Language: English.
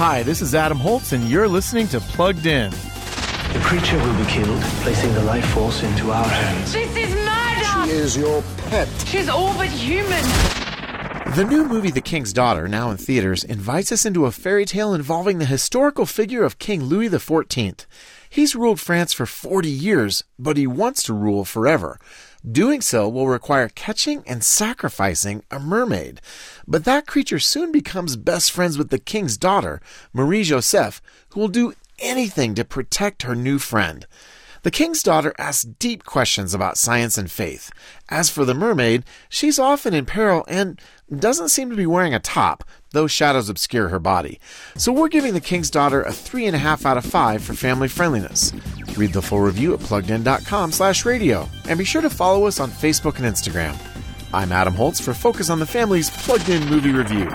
Hi, this is Adam Holz, and you're listening to Plugged In. The creature will be killed, placing the life force into our hands. This is murder! She is your pet. She's all but human. The new movie The King's Daughter, now in theaters, invites us into a fairy tale involving the historical figure of King Louis XIV. He's ruled France for 40 years, but he wants to rule forever. Doing so will require catching and sacrificing a mermaid. But that creature soon becomes best friends with the king's daughter, Marie Joseph, who will do anything to protect her new friend. The king's daughter asks deep questions about science and faith. As for the mermaid, she's often in peril and doesn't seem to be wearing a top, though shadows obscure her body. So we're giving the king's daughter a 3.5 out of 5 for family friendliness. Read the full review at pluggedin.com slash radio, and be sure to follow us on Facebook and Instagram. I'm Adam Holz for Focus on the Family's Plugged In Movie Review.